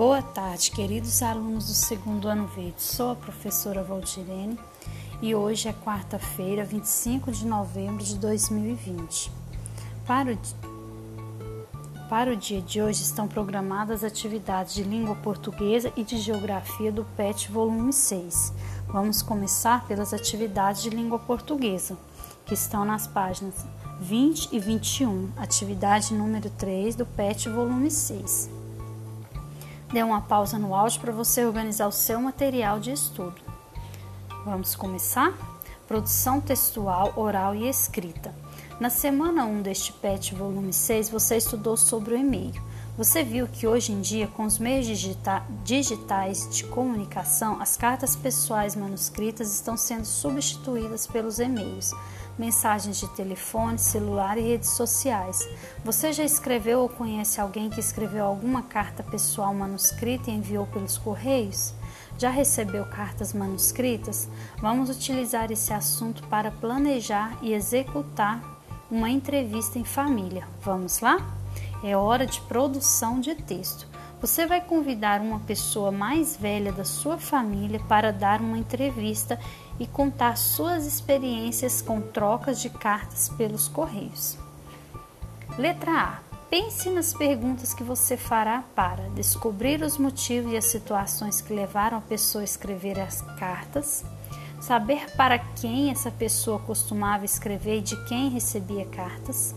Boa tarde, queridos alunos do segundo ano verde. Sou a professora Valdirene e hoje é quarta-feira, 25 de novembro de 2020. Para o, para o dia de hoje estão programadas atividades de língua portuguesa e de geografia do PET volume 6. Vamos começar pelas atividades de língua portuguesa, que estão nas páginas 20 e 21, atividade número 3 do PET volume 6. Dê uma pausa no áudio para você organizar o seu material de estudo. Vamos começar? Produção textual, oral e escrita. Na semana 1 deste PET volume 6, você estudou sobre o e-mail. Você viu que hoje em dia, com os meios digita digitais de comunicação, as cartas pessoais manuscritas estão sendo substituídas pelos e-mails mensagens de telefone, celular e redes sociais. Você já escreveu ou conhece alguém que escreveu alguma carta pessoal manuscrita e enviou pelos correios? Já recebeu cartas manuscritas? Vamos utilizar esse assunto para planejar e executar uma entrevista em família. Vamos lá? É hora de produção de texto. Você vai convidar uma pessoa mais velha da sua família para dar uma entrevista e contar suas experiências com trocas de cartas pelos correios. Letra A. Pense nas perguntas que você fará para descobrir os motivos e as situações que levaram a pessoa a escrever as cartas, saber para quem essa pessoa costumava escrever e de quem recebia cartas,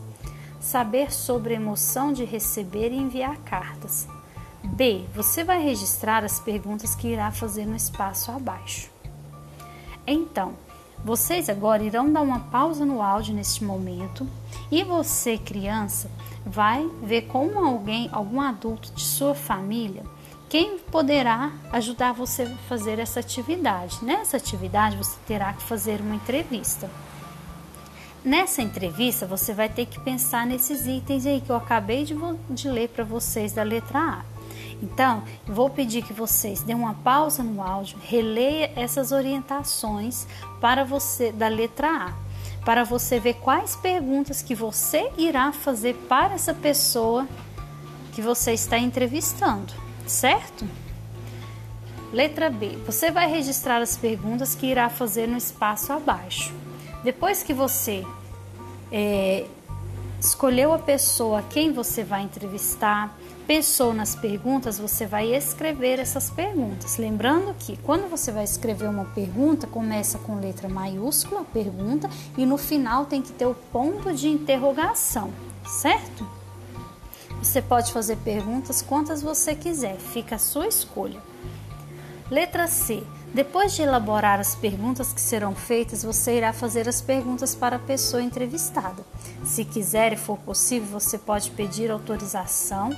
saber sobre a emoção de receber e enviar cartas B. Você vai registrar as perguntas que irá fazer no espaço abaixo. Então, vocês agora irão dar uma pausa no áudio neste momento e você, criança, vai ver como alguém, algum adulto de sua família, quem poderá ajudar você a fazer essa atividade. Nessa atividade, você terá que fazer uma entrevista. Nessa entrevista, você vai ter que pensar nesses itens aí que eu acabei de, de ler para vocês da letra A. Então, vou pedir que vocês dêem uma pausa no áudio, releia essas orientações para você da letra A, para você ver quais perguntas que você irá fazer para essa pessoa que você está entrevistando, certo? Letra B. Você vai registrar as perguntas que irá fazer no espaço abaixo. Depois que você é, escolheu a pessoa quem você vai entrevistar, pensou nas perguntas, você vai escrever essas perguntas. Lembrando que quando você vai escrever uma pergunta, começa com letra maiúscula, pergunta, e no final tem que ter o ponto de interrogação, certo? Você pode fazer perguntas quantas você quiser, fica a sua escolha. Letra C. Depois de elaborar as perguntas que serão feitas, você irá fazer as perguntas para a pessoa entrevistada. Se quiser e for possível, você pode pedir autorização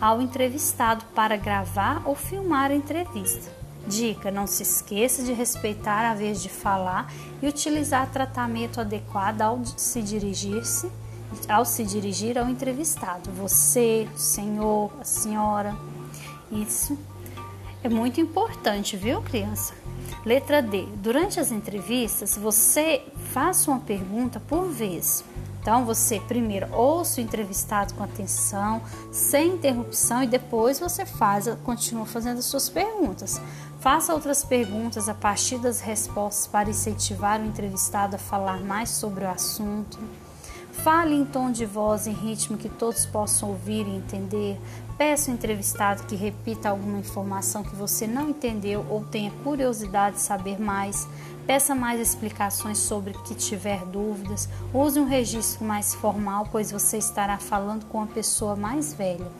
ao entrevistado para gravar ou filmar a entrevista. Dica: não se esqueça de respeitar a vez de falar e utilizar tratamento adequado ao se dirigir-se ao se dirigir ao entrevistado. Você, o senhor, a senhora. Isso é muito importante, viu, criança? Letra D. Durante as entrevistas, você faça uma pergunta por vez. Então você primeiro ouça o entrevistado com atenção, sem interrupção e depois você faz, continua fazendo as suas perguntas. Faça outras perguntas a partir das respostas para incentivar o entrevistado a falar mais sobre o assunto. Fale em tom de voz em ritmo que todos possam ouvir e entender. Peça ao entrevistado que repita alguma informação que você não entendeu ou tenha curiosidade de saber mais. Peça mais explicações sobre que tiver dúvidas. Use um registro mais formal, pois você estará falando com uma pessoa mais velha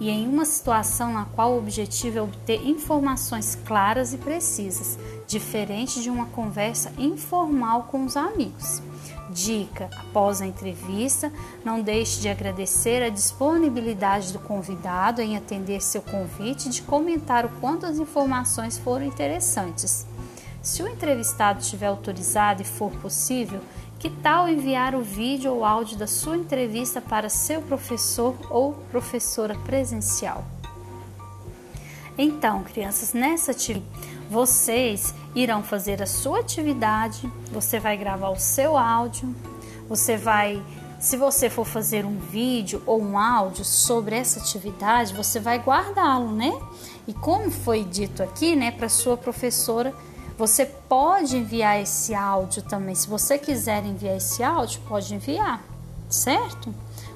e em uma situação na qual o objetivo é obter informações claras e precisas, diferente de uma conversa informal com os amigos. Dica: após a entrevista, não deixe de agradecer a disponibilidade do convidado em atender seu convite e de comentar o quanto as informações foram interessantes. Se o entrevistado estiver autorizado e for possível, que tal enviar o vídeo ou áudio da sua entrevista para seu professor ou professora presencial? Então, crianças, nessa vocês irão fazer a sua atividade, você vai gravar o seu áudio, você vai se você for fazer um vídeo ou um áudio sobre essa atividade, você vai guardá-lo, né? E como foi dito aqui, né, para sua professora, você pode enviar esse áudio também. Se você quiser enviar esse áudio, pode enviar, certo?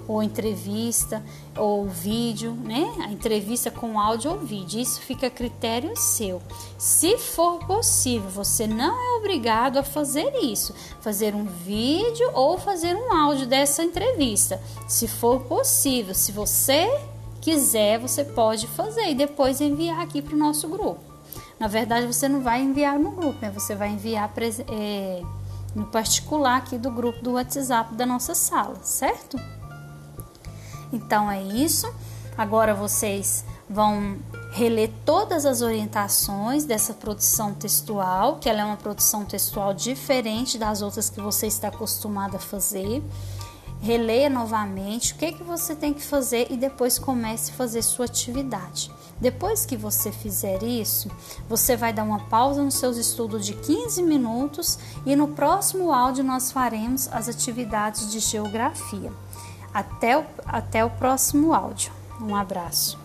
ou entrevista ou vídeo, né? A entrevista com áudio ou vídeo, isso fica a critério seu. Se for possível, você não é obrigado a fazer isso, fazer um vídeo ou fazer um áudio dessa entrevista. Se for possível, se você quiser, você pode fazer e depois enviar aqui para o nosso grupo. Na verdade, você não vai enviar no grupo, né? Você vai enviar é, no particular aqui do grupo do WhatsApp da nossa sala, certo? Então é isso. Agora vocês vão reler todas as orientações dessa produção textual, que ela é uma produção textual diferente das outras que você está acostumado a fazer. Releia novamente o que, que você tem que fazer e depois comece a fazer sua atividade. Depois que você fizer isso, você vai dar uma pausa nos seus estudos de 15 minutos e no próximo áudio nós faremos as atividades de geografia. Até o, até o próximo áudio. Um abraço.